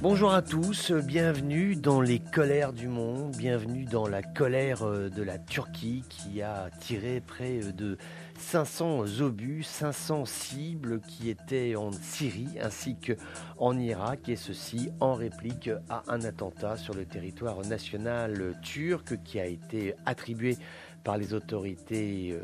Bonjour à tous, bienvenue dans les colères du monde, bienvenue dans la colère euh, de la Turquie qui a tiré près euh, de 500 obus, 500 cibles qui étaient en Syrie ainsi qu'en Irak et ceci en réplique à un attentat sur le territoire national turc qui a été attribué par les autorités euh,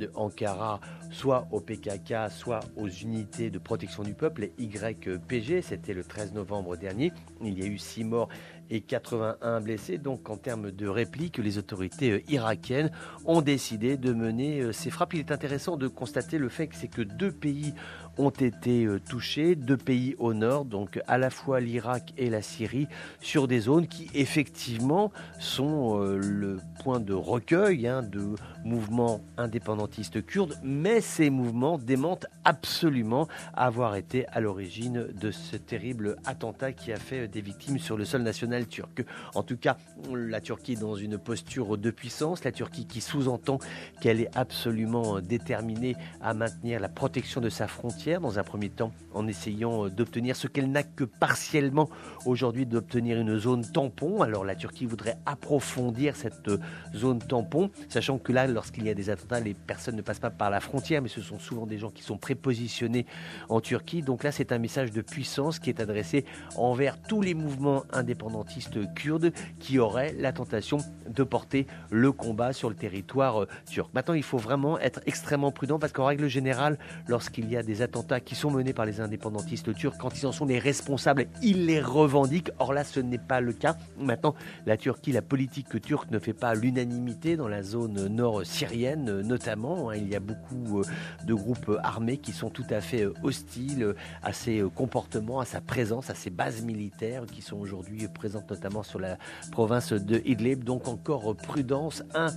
de Ankara, soit au PKK, soit aux unités de protection du peuple, les YPG. C'était le 13 novembre dernier. Il y a eu six morts et 81 blessés. Donc en termes de réplique, les autorités euh, irakiennes ont décidé de mener euh, ces frappes. Il est intéressant de constater le fait que c'est deux pays ont été euh, touchés, deux pays au nord, donc à la fois l'Irak et la Syrie, sur des zones qui effectivement sont le point de recueil hein, de mouvements indépendantistes kurdes, mais ces mouvements démentent absolument avoir été à l'origine de ce terrible attentat qui a fait des victimes sur le sol national turque. En tout cas, la Turquie est dans une posture de puissance, la Turquie qui sous-entend qu'elle est absolument déterminée à maintenir la protection de sa frontière, dans un premier temps en essayant d'obtenir ce qu'elle n'a que partiellement aujourd'hui, d'obtenir une zone tampon. Alors la Turquie voudrait approfondir cette zone tampon, sachant que là, lorsqu'il y a des attentats, les personnes ne passent pas par la frontière, mais ce sont souvent des gens qui sont prépositionnés en Turquie. Donc là, c'est un message de puissance qui est adressé envers tous les mouvements indépendants kurdes qui auraient la tentation de porter le combat sur le territoire euh, turc. Maintenant, il faut vraiment être extrêmement prudent parce qu'en règle générale, lorsqu'il y a des attentats qui sont menés par les indépendantistes turcs, quand ils en sont les responsables, ils les revendiquent. Or là, ce n'est pas le cas. Maintenant, la Turquie, la politique turque ne fait pas l'unanimité dans la zone nord syrienne, notamment. Hein. Il y a beaucoup euh, de groupes armés qui sont tout à fait euh, hostiles à ses comportements, à sa présence, à ses bases militaires qui sont aujourd'hui présentes notamment sur la province de Idlib. Donc encore prudence. Un,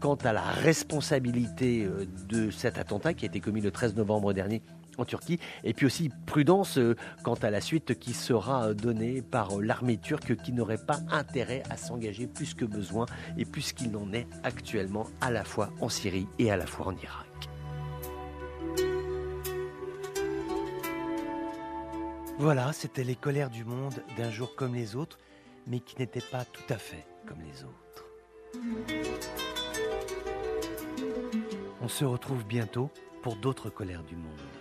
quant à la responsabilité euh, de cet attentat qui a été commis le 13 novembre dernier en Turquie, et puis aussi prudence euh, quant à la suite qui sera donnée par l'armée turque qui n'aurait pas intérêt à s'engager plus que besoin et plus qu'il n'en est actuellement à la fois en Syrie et à la fois en Irak. Voilà, c'était les colères du monde d'un jour comme les autres mais qui n'était pas tout à fait comme les autres. On se retrouve bientôt pour d'autres colères du monde.